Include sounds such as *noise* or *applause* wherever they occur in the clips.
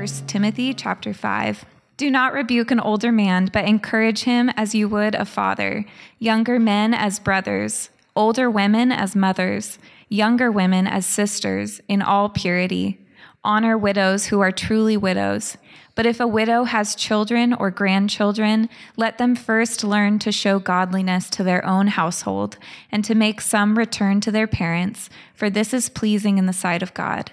1 Timothy chapter 5. Do not rebuke an older man, but encourage him as you would a father, younger men as brothers, older women as mothers, younger women as sisters, in all purity. Honor widows who are truly widows. But if a widow has children or grandchildren, let them first learn to show godliness to their own household, and to make some return to their parents, for this is pleasing in the sight of God.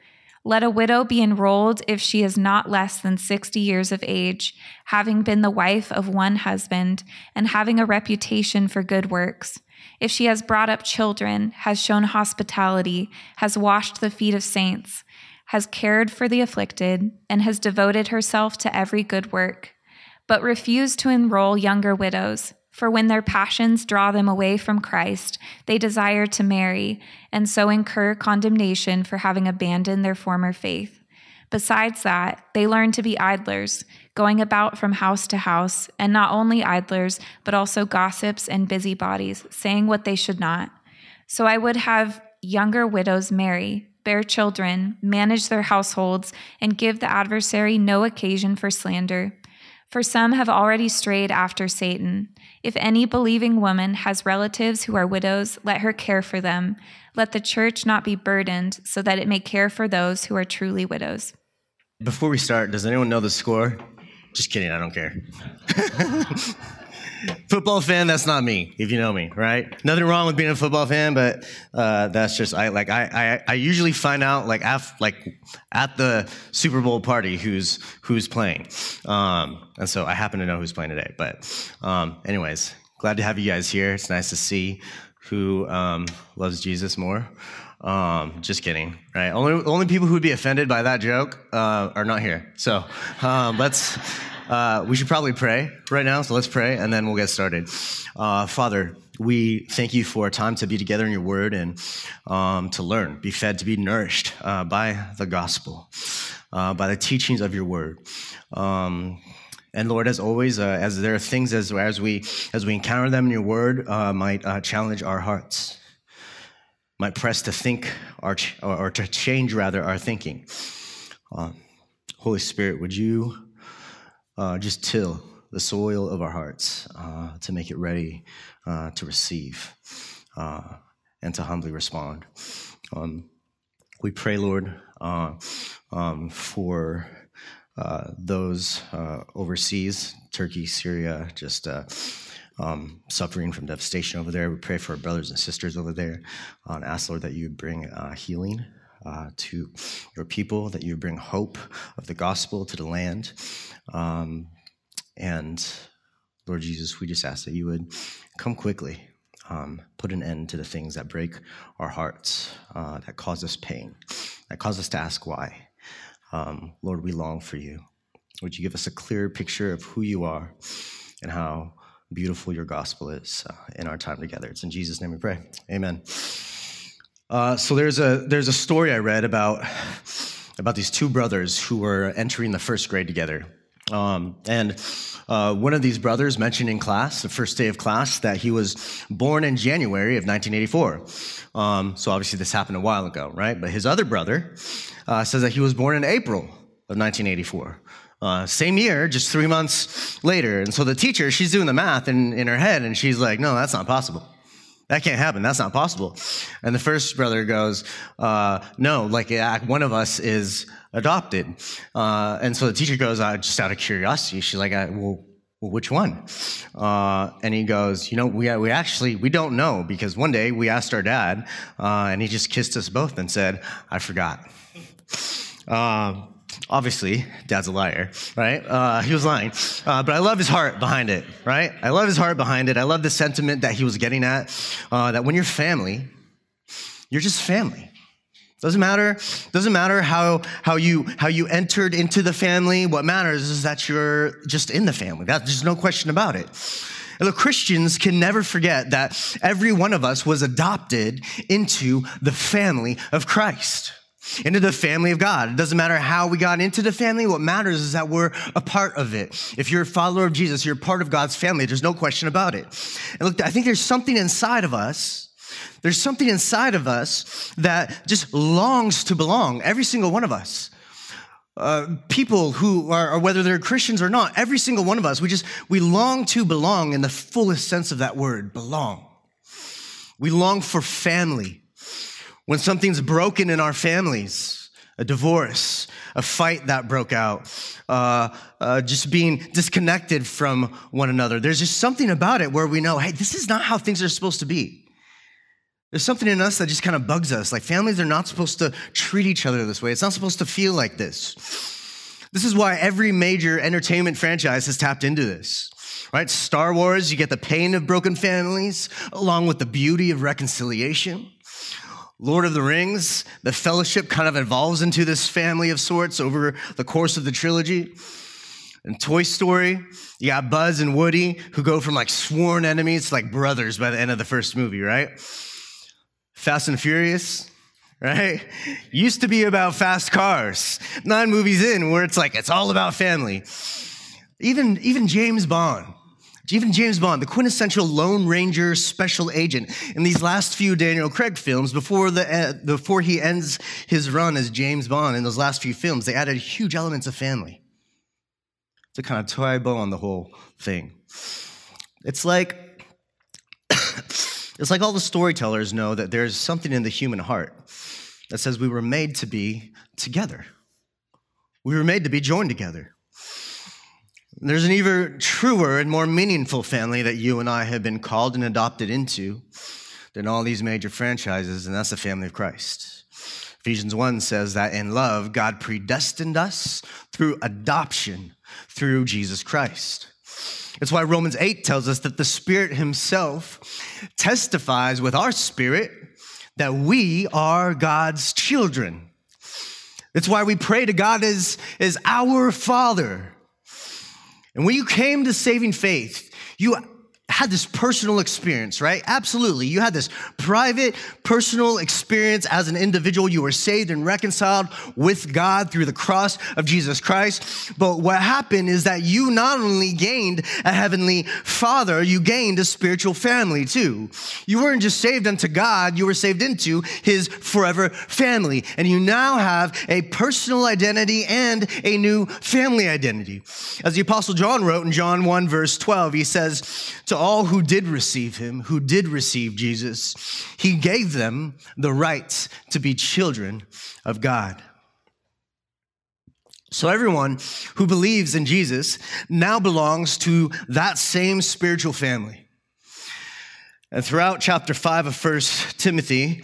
Let a widow be enrolled if she is not less than 60 years of age, having been the wife of one husband, and having a reputation for good works. If she has brought up children, has shown hospitality, has washed the feet of saints, has cared for the afflicted, and has devoted herself to every good work. But refuse to enroll younger widows, for when their passions draw them away from Christ, they desire to marry, and so incur condemnation for having abandoned their former faith. Besides that, they learn to be idlers, going about from house to house, and not only idlers, but also gossips and busybodies, saying what they should not. So I would have younger widows marry bear children, manage their households, and give the adversary no occasion for slander. For some have already strayed after Satan. If any believing woman has relatives who are widows, let her care for them. Let the church not be burdened, so that it may care for those who are truly widows. Before we start, does anyone know the score? Just kidding, I don't care. *laughs* football fan, that's not me, if you know me, right? Nothing wrong with being a football fan, but uh, that's just I like I, I I usually find out like af, like at the Super Bowl party who's who's playing, um, and so I happen to know who's playing today. But um, anyways, glad to have you guys here. It's nice to see who um, loves Jesus more. Um, just kidding, right? Only only people who would be offended by that joke uh, are not here. So um, let's uh, we should probably pray right now, so let's pray and then we'll get started. Uh, Father, we thank you for a time to be together in your word and um, to learn, be fed, to be nourished uh, by the gospel, uh, by the teachings of your word. Um, and Lord, as always, uh, as there are things as, as, we, as we encounter them in your word, uh, might challenge our hearts, might press to think our, or to change rather our thinking. Holy Spirit, would you uh, just till the soil of our hearts uh, to make it ready uh, to receive uh, and to humbly respond. Um, we pray, Lord, uh, um, for uh, those overseas, Turkey, Syria, just um, suffering from devastation over there. We pray for our brothers and sisters over there and ask, Lord, that you bring healing uh, to your people, that you bring hope of the gospel to the land. Um, and Lord Jesus, we just ask that you would come quickly, um, put an end to the things that break our hearts, uh, that cause us pain, that cause us to ask why. Um, Lord, we long for you. Would you give us a clear picture of who you are and how beautiful your gospel is uh, in our time together? It's in Jesus' name we pray. Amen. Uh, so there's a there's a story I read about about these two brothers who were entering the first grade together, um, and uh, one of these brothers mentioned in class, the first day of class, that he was born in January of 1984. Um, so obviously this happened a while ago, right? But his other brother uh, says that he was born in April of 1984. Uh, same year, just three months later. And so the teacher, she's doing the math in, in her head, and she's like, no, that's not possible. That can't happen. That's not possible. And the first brother goes, uh, no, like one of us is adopted. Uh, and so the teacher goes, uh, just out of curiosity, she's like, uh, well, which one? Uh, and he goes, you know, we, we actually, we don't know because one day we asked our dad uh, and he just kissed us both and said, I forgot. Uh, *laughs* obviously, dad's a liar, right? Uh, he was lying. Uh, but I love his heart behind it, right? I love his heart behind it. I love the sentiment that he was getting at uh, that when you're family, you're just family. Doesn't matter. Doesn't matter how, how you how you entered into the family. What matters is that you're just in the family. That, there's no question about it. And the Christians can never forget that every one of us was adopted into the family of Christ, into the family of God. It doesn't matter how we got into the family. What matters is that we're a part of it. If you're a follower of Jesus, you're part of God's family. There's no question about it. And look, I think there's something inside of us there's something inside of us that just longs to belong, every single one of us. Uh, people who are, whether they're Christians or not, every single one of us, we just, we long to belong in the fullest sense of that word, belong. We long for family. When something's broken in our families, a divorce, a fight that broke out, uh, uh, just being disconnected from one another, there's just something about it where we know, hey, this is not how things are supposed to be. There's something in us that just kind of bugs us. Like families are not supposed to treat each other this way. It's not supposed to feel like this. This is why every major entertainment franchise has tapped into this. Right? Star Wars, you get the pain of broken families along with the beauty of reconciliation. Lord of the Rings, the fellowship kind of evolves into this family of sorts over the course of the trilogy. And Toy Story, you got Buzz and Woody who go from like sworn enemies to like brothers by the end of the first movie, right? Fast and Furious, right? Used to be about fast cars. Nine movies in where it's like, it's all about family. Even, even James Bond, even James Bond, the quintessential Lone Ranger special agent in these last few Daniel Craig films, before, the, uh, before he ends his run as James Bond in those last few films, they added huge elements of family to kind of tie a bow on the whole thing. It's like *coughs* it's like all the storytellers know that there's something in the human heart that says we were made to be together. We were made to be joined together. There's an even truer and more meaningful family that you and I have been called and adopted into than all these major franchises, and that's the family of Christ. Ephesians 1 says that in love, God predestined us through adoption through Jesus Christ. It's why Romans 8 tells us that the Spirit Himself testifies with our spirit that we are God's children. It's why we pray to God as, as our Father. And when you came to saving faith, you had this personal experience, right? Absolutely. You had this private, personal experience as an individual. You were saved and reconciled with God through the cross of Jesus Christ. But what happened is that you not only gained a heavenly father, you gained a spiritual family too. You weren't just saved unto God, you were saved into his forever family. And you now have a personal identity and a new family identity. As the apostle John wrote in John 1 verse 12, he says, to all who did receive him, who did receive Jesus, he gave them the right to be children of God. So everyone who believes in Jesus now belongs to that same spiritual family. And throughout chapter 5 of First Timothy,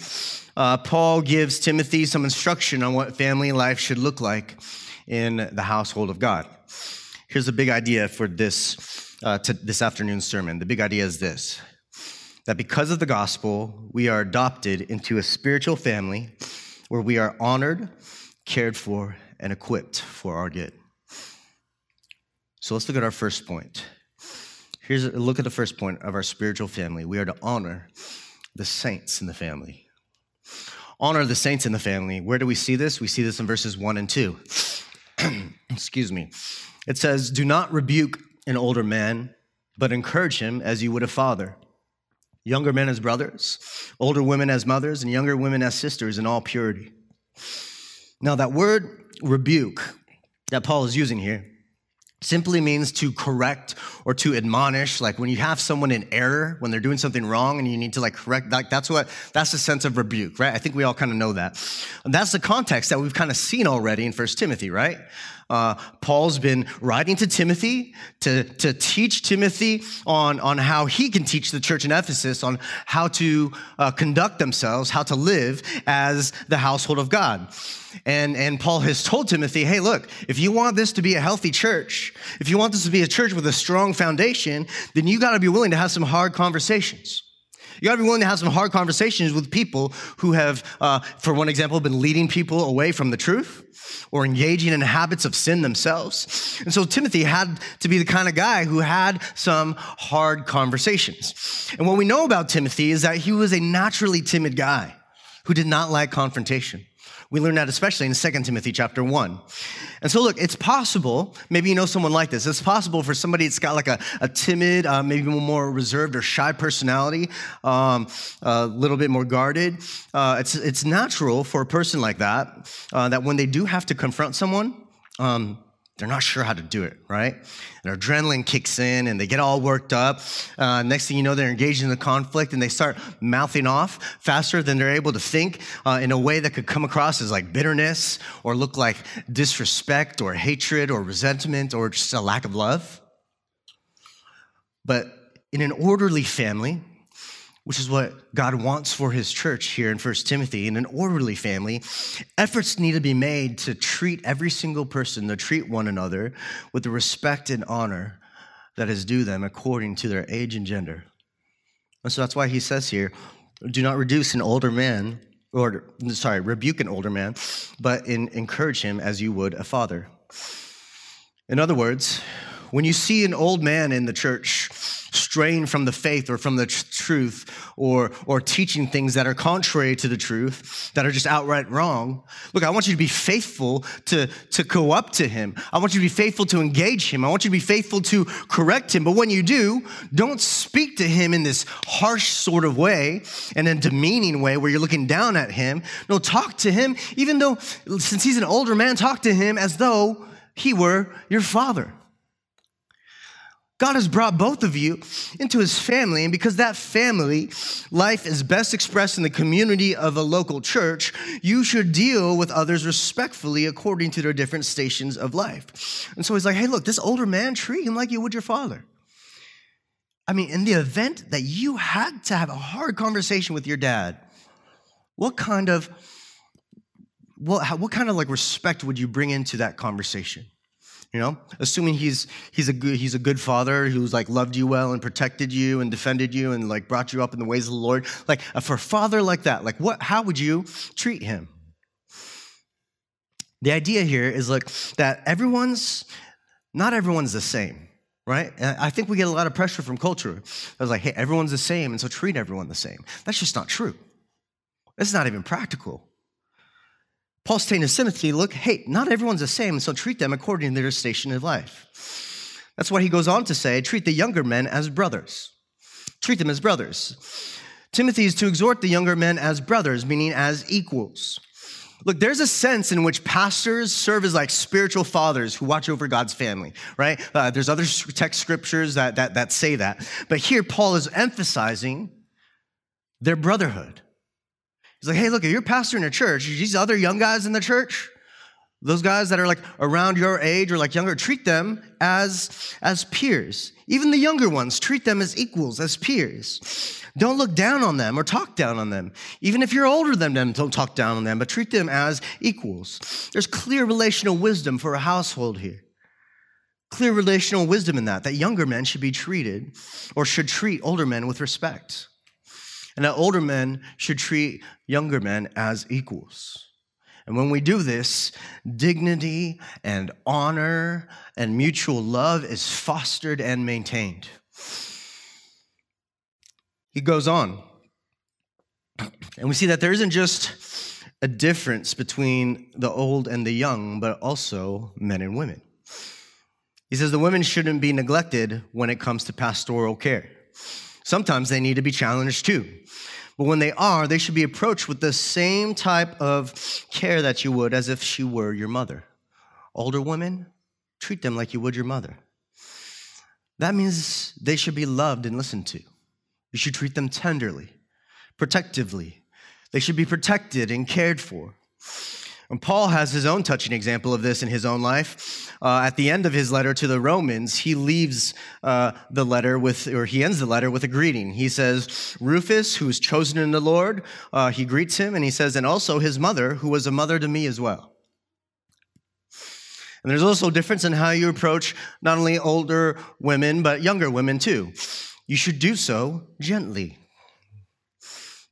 uh, Paul gives Timothy some instruction on what family life should look like in the household of God. Here's a big idea for this uh, to this afternoon's sermon. The big idea is this that because of the gospel, we are adopted into a spiritual family where we are honored, cared for, and equipped for our good. So let's look at our first point. Here's a look at the first point of our spiritual family. We are to honor the saints in the family. Honor the saints in the family. Where do we see this? We see this in verses 1 and 2. *clears throat* Excuse me. It says, Do not rebuke an older man, but encourage him as you would a father. Younger men as brothers, older women as mothers, and younger women as sisters in all purity. Now, that word rebuke that Paul is using here simply means to correct or to admonish like when you have someone in error when they're doing something wrong and you need to like correct like that's what that's the sense of rebuke right i think we all kind of know that and that's the context that we've kind of seen already in first timothy right uh, Paul's been writing to Timothy to, to teach Timothy on, on how he can teach the church in Ephesus on how to uh, conduct themselves, how to live as the household of God. And, and Paul has told Timothy, hey, look, if you want this to be a healthy church, if you want this to be a church with a strong foundation, then you got to be willing to have some hard conversations. You got to be willing to have some hard conversations with people who have, uh, for one example, been leading people away from the truth or engaging in habits of sin themselves. And so Timothy had to be the kind of guy who had some hard conversations. And what we know about Timothy is that he was a naturally timid guy who did not like confrontation. We learn that especially in 2 Timothy chapter 1. And so, look, it's possible, maybe you know someone like this, it's possible for somebody that's got like a, a timid, uh, maybe more reserved or shy personality, um, a little bit more guarded. Uh, it's, it's natural for a person like that, uh, that when they do have to confront someone, um, they're not sure how to do it, right? Their adrenaline kicks in and they get all worked up. Uh, next thing you know, they're engaged in the conflict and they start mouthing off faster than they're able to think uh, in a way that could come across as like bitterness or look like disrespect or hatred or resentment or just a lack of love. But in an orderly family, which is what God wants for his church here in 1 Timothy. In an orderly family, efforts need to be made to treat every single person, to treat one another with the respect and honor that is due them according to their age and gender. And so that's why he says here do not reduce an older man, or sorry, rebuke an older man, but in, encourage him as you would a father. In other words, when you see an old man in the church straying from the faith or from the tr- truth or, or teaching things that are contrary to the truth, that are just outright wrong, look, I want you to be faithful to, to go up to him. I want you to be faithful to engage him. I want you to be faithful to correct him. But when you do, don't speak to him in this harsh sort of way and then demeaning way where you're looking down at him. No, talk to him, even though, since he's an older man, talk to him as though he were your father. God has brought both of you into his family, and because that family life is best expressed in the community of a local church, you should deal with others respectfully according to their different stations of life. And so he's like, hey, look, this older man, treat him like you would your father. I mean, in the event that you had to have a hard conversation with your dad, what kind of what, what kind of like respect would you bring into that conversation? You know assuming he's he's a good he's a good father who's like loved you well and protected you and defended you and like brought you up in the ways of the lord like uh, for a father like that like what how would you treat him? The idea here is like that everyone's not everyone's the same right? I think we get a lot of pressure from culture. I was like hey everyone's the same and so treat everyone the same. That's just not true. It's not even practical Paul's saying to Timothy, look, hey, not everyone's the same, so treat them according to their station in life. That's why he goes on to say, treat the younger men as brothers. Treat them as brothers. Timothy is to exhort the younger men as brothers, meaning as equals. Look, there's a sense in which pastors serve as like spiritual fathers who watch over God's family, right? Uh, there's other text scriptures that, that, that say that. But here, Paul is emphasizing their brotherhood. He's like, hey, look, if you're pastor in a church, these other young guys in the church, those guys that are like around your age or like younger, treat them as, as peers. Even the younger ones, treat them as equals, as peers. Don't look down on them or talk down on them. Even if you're older than them, don't talk down on them, but treat them as equals. There's clear relational wisdom for a household here. Clear relational wisdom in that, that younger men should be treated or should treat older men with respect and that older men should treat younger men as equals. And when we do this, dignity and honor and mutual love is fostered and maintained. He goes on, and we see that there isn't just a difference between the old and the young, but also men and women. He says the women shouldn't be neglected when it comes to pastoral care. Sometimes they need to be challenged too. But when they are, they should be approached with the same type of care that you would as if she were your mother. Older women, treat them like you would your mother. That means they should be loved and listened to. You should treat them tenderly, protectively. They should be protected and cared for. And Paul has his own touching example of this in his own life. Uh, at the end of his letter to the Romans, he leaves uh, the letter with, or he ends the letter with a greeting. He says, Rufus, who's chosen in the Lord, uh, he greets him, and he says, and also his mother, who was a mother to me as well. And there's also a difference in how you approach not only older women, but younger women too. You should do so gently.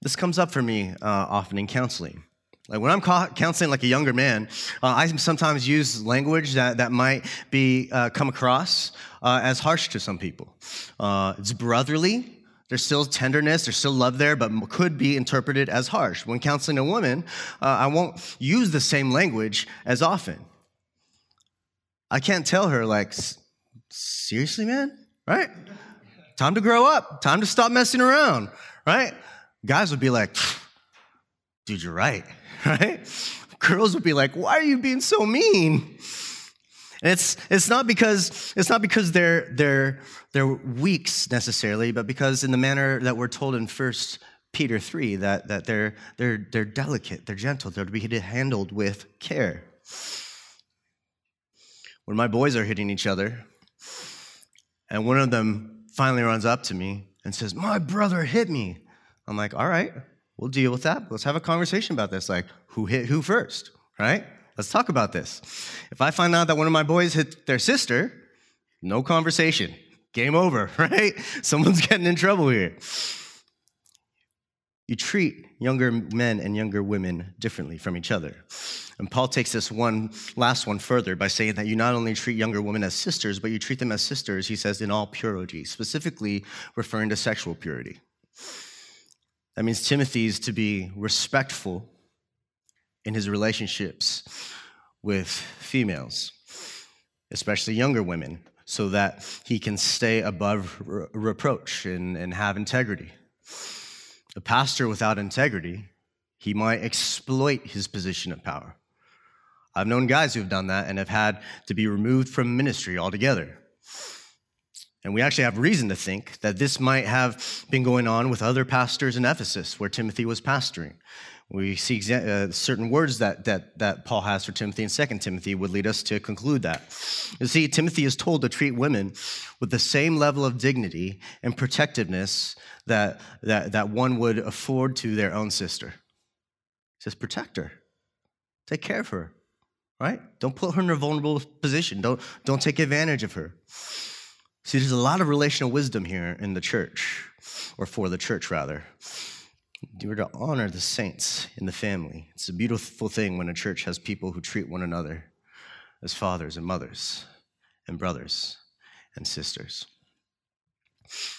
this comes up for me uh, often in counseling. Like when I'm counseling like a younger man, uh, I sometimes use language that, that might be uh, come across uh, as harsh to some people. Uh, it's brotherly. There's still tenderness, there's still love there, but could be interpreted as harsh. When counseling a woman, uh, I won't use the same language as often. I can't tell her, like, seriously, man? Right? Time to grow up. Time to stop messing around, right? Guys would be like, dude, you're right, *laughs* right? Girls would be like, why are you being so mean? And it's, it's not because, it's not because they're, they're, they're weaks necessarily, but because in the manner that we're told in First Peter 3, that, that they're, they're, they're delicate, they're gentle, they're to be handled with care. When my boys are hitting each other, and one of them finally runs up to me and says, My brother hit me. I'm like, All right, we'll deal with that. Let's have a conversation about this. Like, who hit who first, right? Let's talk about this. If I find out that one of my boys hit their sister, no conversation. Game over, *laughs* right? Someone's getting in trouble here. You treat younger men and younger women differently from each other. And Paul takes this one last one further by saying that you not only treat younger women as sisters, but you treat them as sisters, he says, in all purity, specifically referring to sexual purity. That means Timothy is to be respectful in his relationships with females, especially younger women, so that he can stay above re- reproach and, and have integrity. A pastor without integrity, he might exploit his position of power. I've known guys who have done that and have had to be removed from ministry altogether. And we actually have reason to think that this might have been going on with other pastors in Ephesus where Timothy was pastoring. We see uh, certain words that, that, that Paul has for Timothy in 2 Timothy would lead us to conclude that. You see, Timothy is told to treat women with the same level of dignity and protectiveness that, that, that one would afford to their own sister. He says, protect her, take care of her, right? Don't put her in a vulnerable position, don't, don't take advantage of her. See, there's a lot of relational wisdom here in the church, or for the church, rather. Are to honor the saints in the family. It's a beautiful thing when a church has people who treat one another as fathers and mothers and brothers and sisters.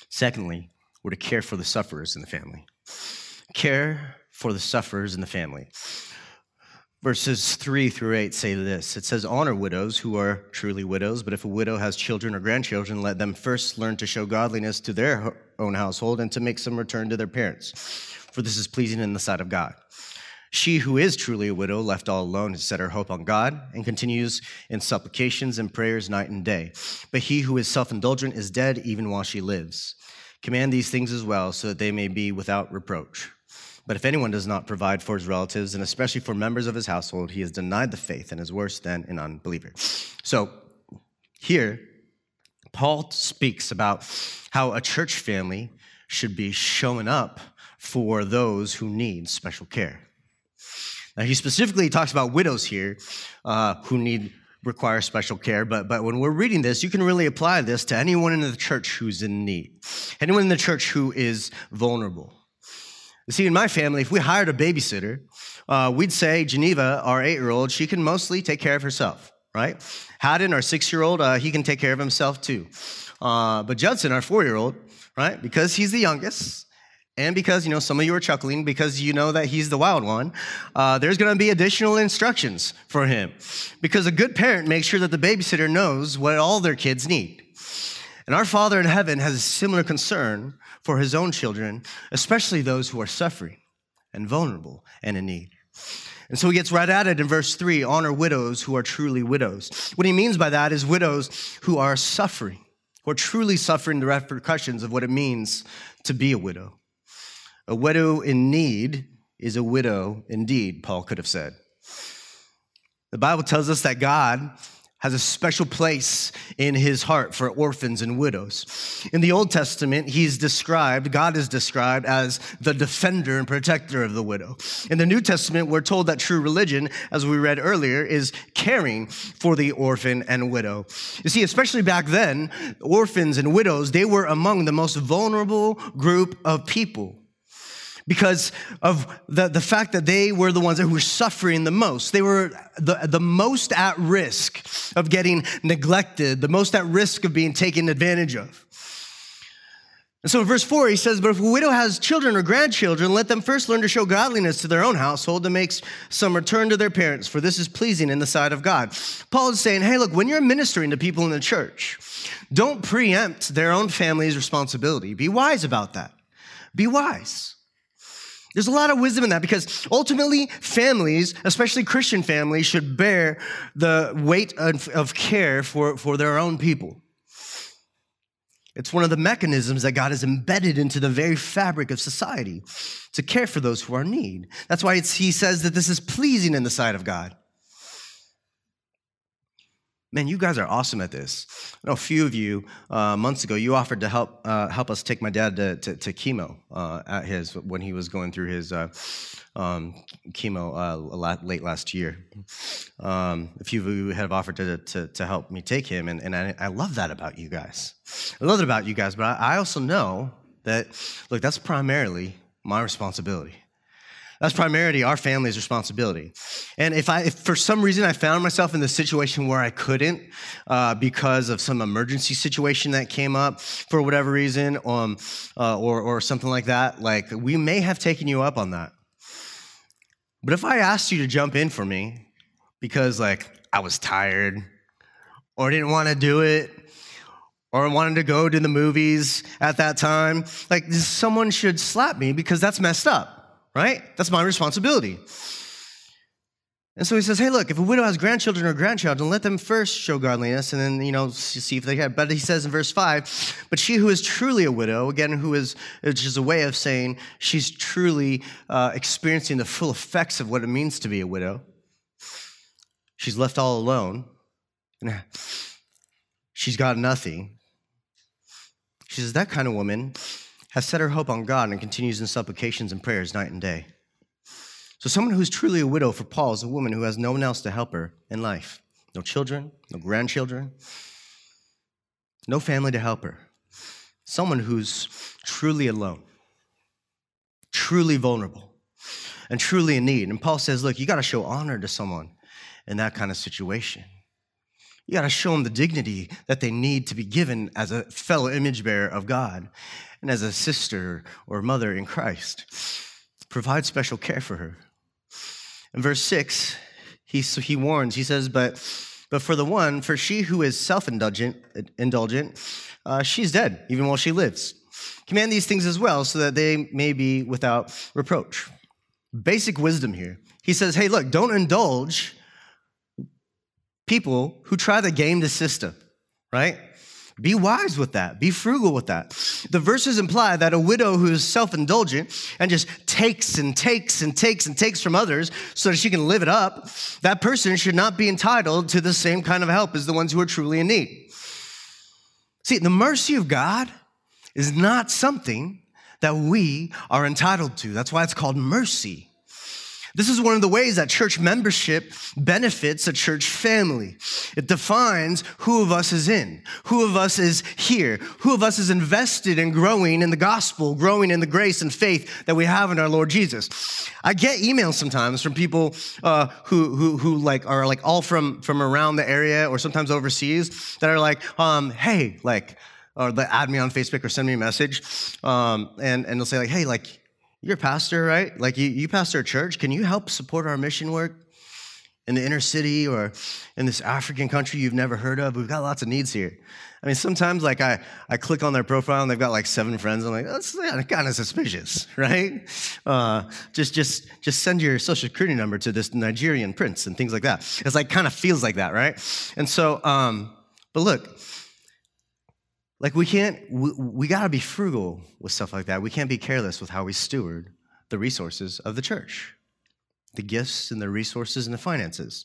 Secondly, we're to care for the sufferers in the family. Care for the sufferers in the family. Verses 3 through 8 say this It says, Honor widows who are truly widows, but if a widow has children or grandchildren, let them first learn to show godliness to their own household and to make some return to their parents for this is pleasing in the sight of God. She who is truly a widow, left all alone, has set her hope on God and continues in supplications and prayers night and day. But he who is self indulgent is dead even while she lives. Command these things as well, so that they may be without reproach. But if anyone does not provide for his relatives, and especially for members of his household, he has denied the faith and is worse than an unbeliever. So here, Paul speaks about how a church family should be showing up for those who need special care. Now, he specifically talks about widows here uh, who need require special care, but, but when we're reading this, you can really apply this to anyone in the church who's in need, anyone in the church who is vulnerable. See, in my family, if we hired a babysitter, uh, we'd say Geneva, our eight year old, she can mostly take care of herself, right? Haddon, our six year old, uh, he can take care of himself too. Uh, but Judson, our four year old, right, because he's the youngest, and because you know some of you are chuckling because you know that he's the wild one uh, there's going to be additional instructions for him because a good parent makes sure that the babysitter knows what all their kids need and our father in heaven has a similar concern for his own children especially those who are suffering and vulnerable and in need. And so he gets right at it in verse 3 honor widows who are truly widows. What he means by that is widows who are suffering who are truly suffering the repercussions of what it means to be a widow. A widow in need is a widow indeed, Paul could have said. The Bible tells us that God has a special place in his heart for orphans and widows. In the Old Testament, he's described, God is described as the defender and protector of the widow. In the New Testament, we're told that true religion, as we read earlier, is caring for the orphan and widow. You see, especially back then, orphans and widows, they were among the most vulnerable group of people because of the, the fact that they were the ones who were suffering the most. They were the, the most at risk of getting neglected, the most at risk of being taken advantage of. And so in verse 4, he says, But if a widow has children or grandchildren, let them first learn to show godliness to their own household to make some return to their parents, for this is pleasing in the sight of God. Paul is saying, Hey, look, when you're ministering to people in the church, don't preempt their own family's responsibility. Be wise about that. Be wise. There's a lot of wisdom in that because ultimately, families, especially Christian families, should bear the weight of, of care for, for their own people. It's one of the mechanisms that God has embedded into the very fabric of society to care for those who are in need. That's why he says that this is pleasing in the sight of God. Man, you guys are awesome at this. I know a few of you uh, months ago, you offered to help uh, help us take my dad to, to, to chemo uh, at his when he was going through his uh, um, chemo uh, late last year. Um, a few of you have offered to, to, to help me take him, and, and I, I, love that about you guys. I love it about you guys, but I, I also know that, look, that's primarily my responsibility. That's primarily our family's responsibility. And if I, if for some reason I found myself in the situation where I couldn't, uh, because of some emergency situation that came up for whatever reason, um, uh, or or something like that, like we may have taken you up on that. But if I asked you to jump in for me because like I was tired or didn't want to do it or wanted to go to the movies at that time, like someone should slap me because that's messed up, right? That's my responsibility. And so he says, hey, look, if a widow has grandchildren or grandchildren, let them first show godliness and then, you know, see if they have. But he says in verse five, but she who is truly a widow, again, who is, which is a way of saying she's truly uh, experiencing the full effects of what it means to be a widow. She's left all alone. She's got nothing. She says, that kind of woman has set her hope on God and continues in supplications and prayers night and day. So, someone who's truly a widow for Paul is a woman who has no one else to help her in life no children, no grandchildren, no family to help her. Someone who's truly alone, truly vulnerable, and truly in need. And Paul says, Look, you got to show honor to someone in that kind of situation. You got to show them the dignity that they need to be given as a fellow image bearer of God and as a sister or mother in Christ. Provide special care for her. In verse 6, he, he warns, he says, but, but for the one, for she who is self indulgent, indulgent uh, she's dead, even while she lives. Command these things as well, so that they may be without reproach. Basic wisdom here. He says, hey, look, don't indulge people who try to game the system, right? Be wise with that. Be frugal with that. The verses imply that a widow who is self indulgent and just takes and takes and takes and takes from others so that she can live it up, that person should not be entitled to the same kind of help as the ones who are truly in need. See, the mercy of God is not something that we are entitled to. That's why it's called mercy. This is one of the ways that church membership benefits a church family. It defines who of us is in, who of us is here, who of us is invested in growing in the gospel, growing in the grace and faith that we have in our Lord Jesus. I get emails sometimes from people uh, who, who, who like are like all from, from around the area or sometimes overseas that are like, um, hey, like, or add me on Facebook or send me a message, um, and, and they'll say like, hey, like, you're a pastor, right? Like you, you pastor a church. Can you help support our mission work in the inner city or in this African country you've never heard of? We've got lots of needs here. I mean, sometimes like I, I click on their profile and they've got like seven friends. I'm like, that's kind of suspicious, *laughs* right? Uh, just, just, just send your social security number to this Nigerian prince and things like that. It's like kind of feels like that, right? And so, um, but look, like, we can't, we, we got to be frugal with stuff like that. We can't be careless with how we steward the resources of the church, the gifts and the resources and the finances.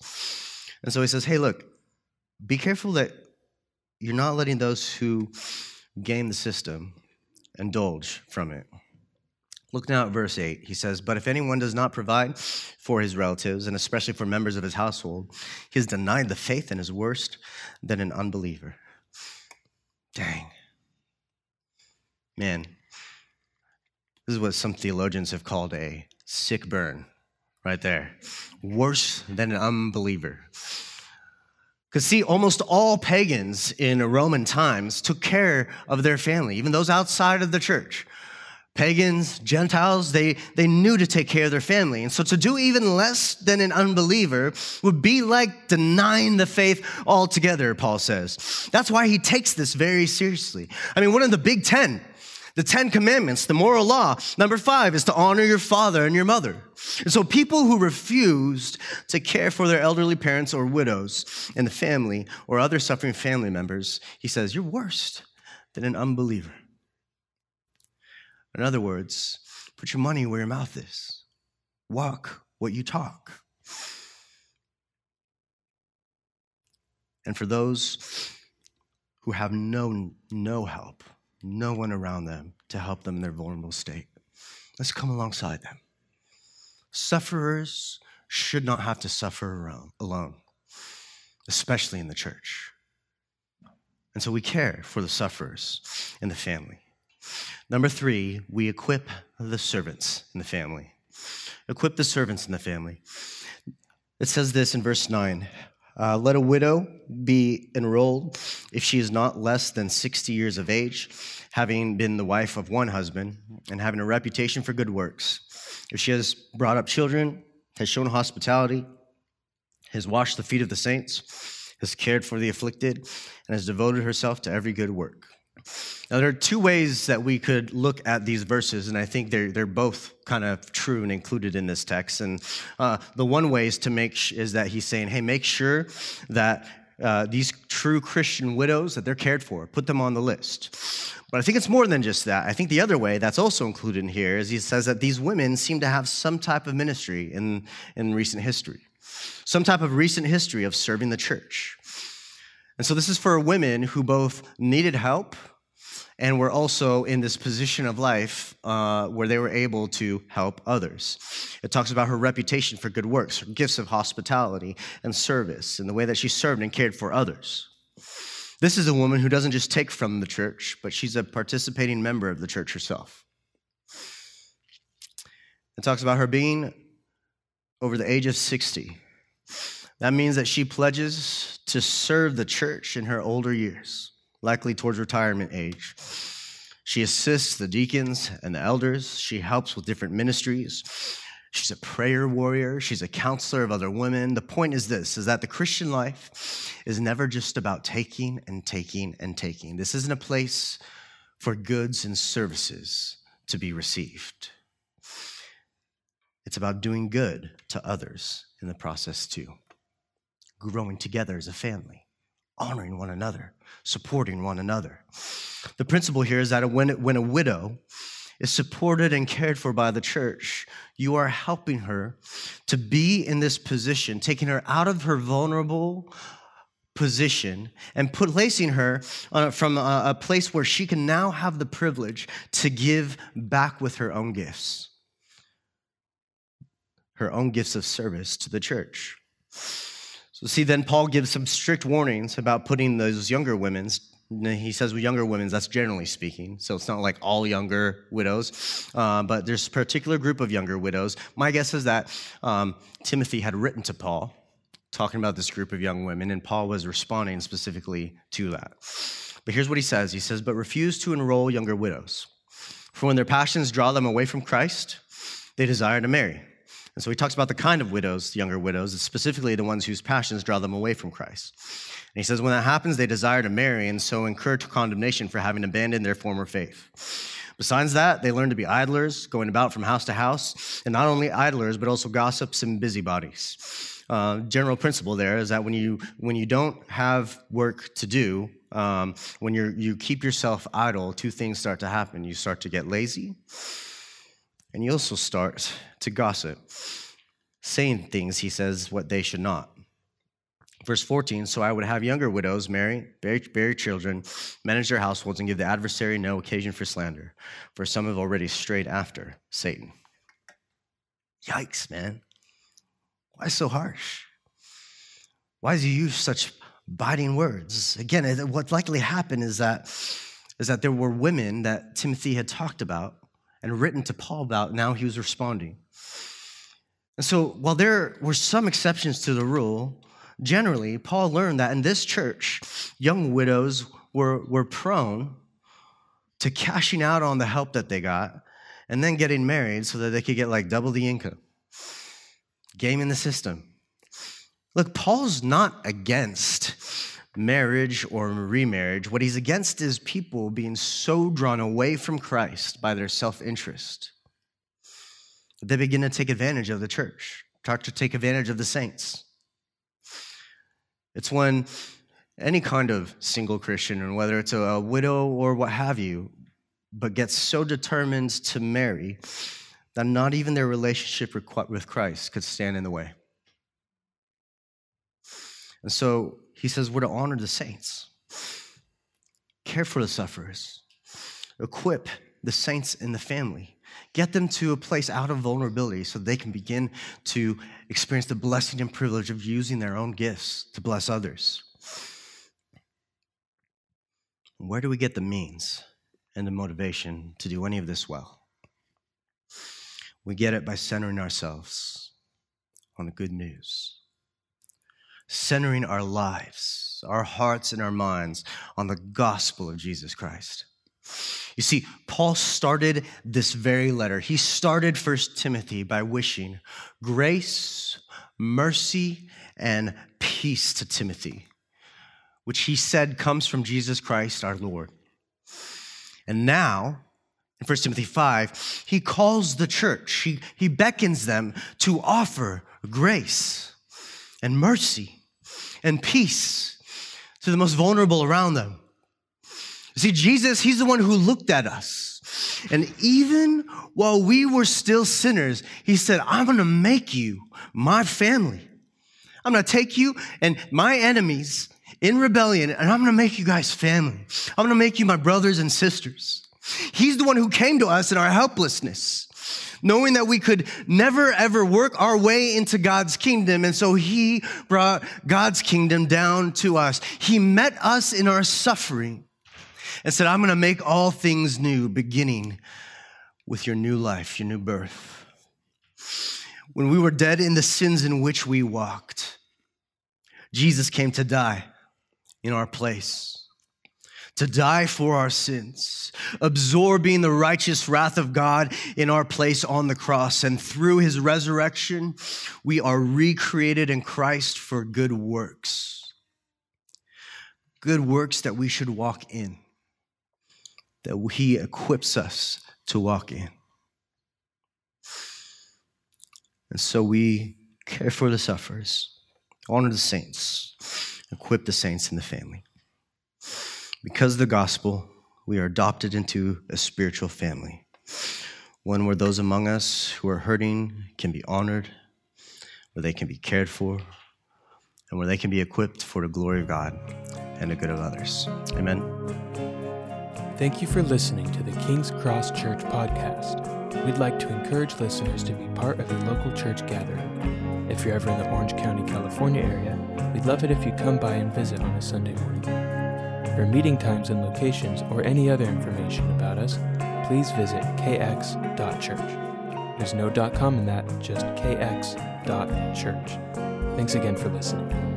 And so he says, hey, look, be careful that you're not letting those who game the system indulge from it. Look now at verse 8. He says, But if anyone does not provide for his relatives, and especially for members of his household, he has denied the faith and is worse than an unbeliever. Dang. Man, This is what some theologians have called a sick burn, right there. Worse than an unbeliever. Because, see, almost all pagans in Roman times took care of their family, even those outside of the church. Pagans, Gentiles, they, they knew to take care of their family. And so to do even less than an unbeliever would be like denying the faith altogether, Paul says. That's why he takes this very seriously. I mean, one of the big 10 the Ten Commandments, the moral law. Number five is to honor your father and your mother. And so people who refused to care for their elderly parents or widows in the family or other suffering family members, he says, you're worse than an unbeliever. In other words, put your money where your mouth is. Walk what you talk. And for those who have no, no help, no one around them to help them in their vulnerable state. Let's come alongside them. Sufferers should not have to suffer alone, especially in the church. And so we care for the sufferers in the family. Number three, we equip the servants in the family. Equip the servants in the family. It says this in verse 9 uh, let a widow be enrolled if she is not less than 60 years of age, having been the wife of one husband, and having a reputation for good works. If she has brought up children, has shown hospitality, has washed the feet of the saints, has cared for the afflicted, and has devoted herself to every good work. Now, there are two ways that we could look at these verses, and I think they're, they're both kind of true and included in this text. And uh, the one way is to make sh- is that he's saying, hey, make sure that uh, these true Christian widows that they're cared for, put them on the list. But I think it's more than just that. I think the other way that's also included in here is he says that these women seem to have some type of ministry in, in recent history, some type of recent history of serving the church. And so this is for women who both needed help and were also in this position of life uh, where they were able to help others. It talks about her reputation for good works, her gifts of hospitality and service, and the way that she served and cared for others. This is a woman who doesn't just take from the church, but she's a participating member of the church herself. It talks about her being over the age of 60. That means that she pledges to serve the church in her older years likely towards retirement age. She assists the deacons and the elders. She helps with different ministries. She's a prayer warrior. She's a counselor of other women. The point is this is that the Christian life is never just about taking and taking and taking. This isn't a place for goods and services to be received. It's about doing good to others in the process too. Growing together as a family honoring one another, supporting one another. The principle here is that when, when a widow is supported and cared for by the church, you are helping her to be in this position, taking her out of her vulnerable position and placing her from a, a place where she can now have the privilege to give back with her own gifts, her own gifts of service to the church. So, see, then Paul gives some strict warnings about putting those younger women's. He says with younger women, that's generally speaking. So it's not like all younger widows, uh, but there's a particular group of younger widows. My guess is that um, Timothy had written to Paul talking about this group of young women, and Paul was responding specifically to that. But here's what he says He says, But refuse to enroll younger widows, for when their passions draw them away from Christ, they desire to marry and so he talks about the kind of widows, younger widows, specifically the ones whose passions draw them away from Christ. And he says, when that happens, they desire to marry and so incur condemnation for having abandoned their former faith. Besides that, they learn to be idlers, going about from house to house, and not only idlers, but also gossips and busybodies. Uh, general principle there is that when you when you don't have work to do, um, when you you keep yourself idle, two things start to happen. You start to get lazy, and you also start to gossip, saying things, he says, what they should not. Verse 14, so I would have younger widows marry, bear, bear children, manage their households, and give the adversary no occasion for slander, for some have already strayed after Satan. Yikes, man. Why so harsh? Why does he use such biting words? Again, what likely happened is that, is that there were women that Timothy had talked about and written to Paul about, now he was responding. And so, while there were some exceptions to the rule, generally, Paul learned that in this church, young widows were, were prone to cashing out on the help that they got and then getting married so that they could get like double the income. Game in the system. Look, Paul's not against marriage or remarriage. What he's against is people being so drawn away from Christ by their self interest they begin to take advantage of the church, start to take advantage of the saints. It's when any kind of single Christian, and whether it's a widow or what have you, but gets so determined to marry that not even their relationship with Christ could stand in the way. And so he says we're to honor the saints, care for the sufferers, equip the saints in the family, get them to a place out of vulnerability so they can begin to experience the blessing and privilege of using their own gifts to bless others. Where do we get the means and the motivation to do any of this well? We get it by centering ourselves on the good news centering our lives, our hearts, and our minds on the gospel of Jesus Christ. You see, Paul started this very letter. He started First Timothy by wishing grace, mercy, and peace to Timothy, which he said comes from Jesus Christ our Lord. And now, in 1 Timothy 5, he calls the church, he, he beckons them to offer grace and mercy and peace to the most vulnerable around them. See, Jesus, He's the one who looked at us. And even while we were still sinners, He said, I'm gonna make you my family. I'm gonna take you and my enemies in rebellion, and I'm gonna make you guys family. I'm gonna make you my brothers and sisters. He's the one who came to us in our helplessness knowing that we could never ever work our way into God's kingdom. And so he brought God's kingdom down to us. He met us in our suffering and said, I'm going to make all things new, beginning with your new life, your new birth. When we were dead in the sins in which we walked, Jesus came to die in our place to die for our sins, absorbing the righteous wrath of God in our place on the cross. And through his resurrection, we are recreated in Christ for good works. Good works that we should walk in, that he equips us to walk in. And so we care for the sufferers, honor the saints, equip the saints in the family. Because of the gospel, we are adopted into a spiritual family, one where those among us who are hurting can be honored, where they can be cared for, and where they can be equipped for the glory of God and the good of others. Amen. Thank you for listening to the King's Cross Church podcast. We'd like to encourage listeners to be part of a local church gathering. If you're ever in the Orange County, California area, we'd love it if you come by and visit on a Sunday morning. For meeting times and locations or any other information about us, please visit kx.church. There's no .com in that, just kx.church. Thanks again for listening.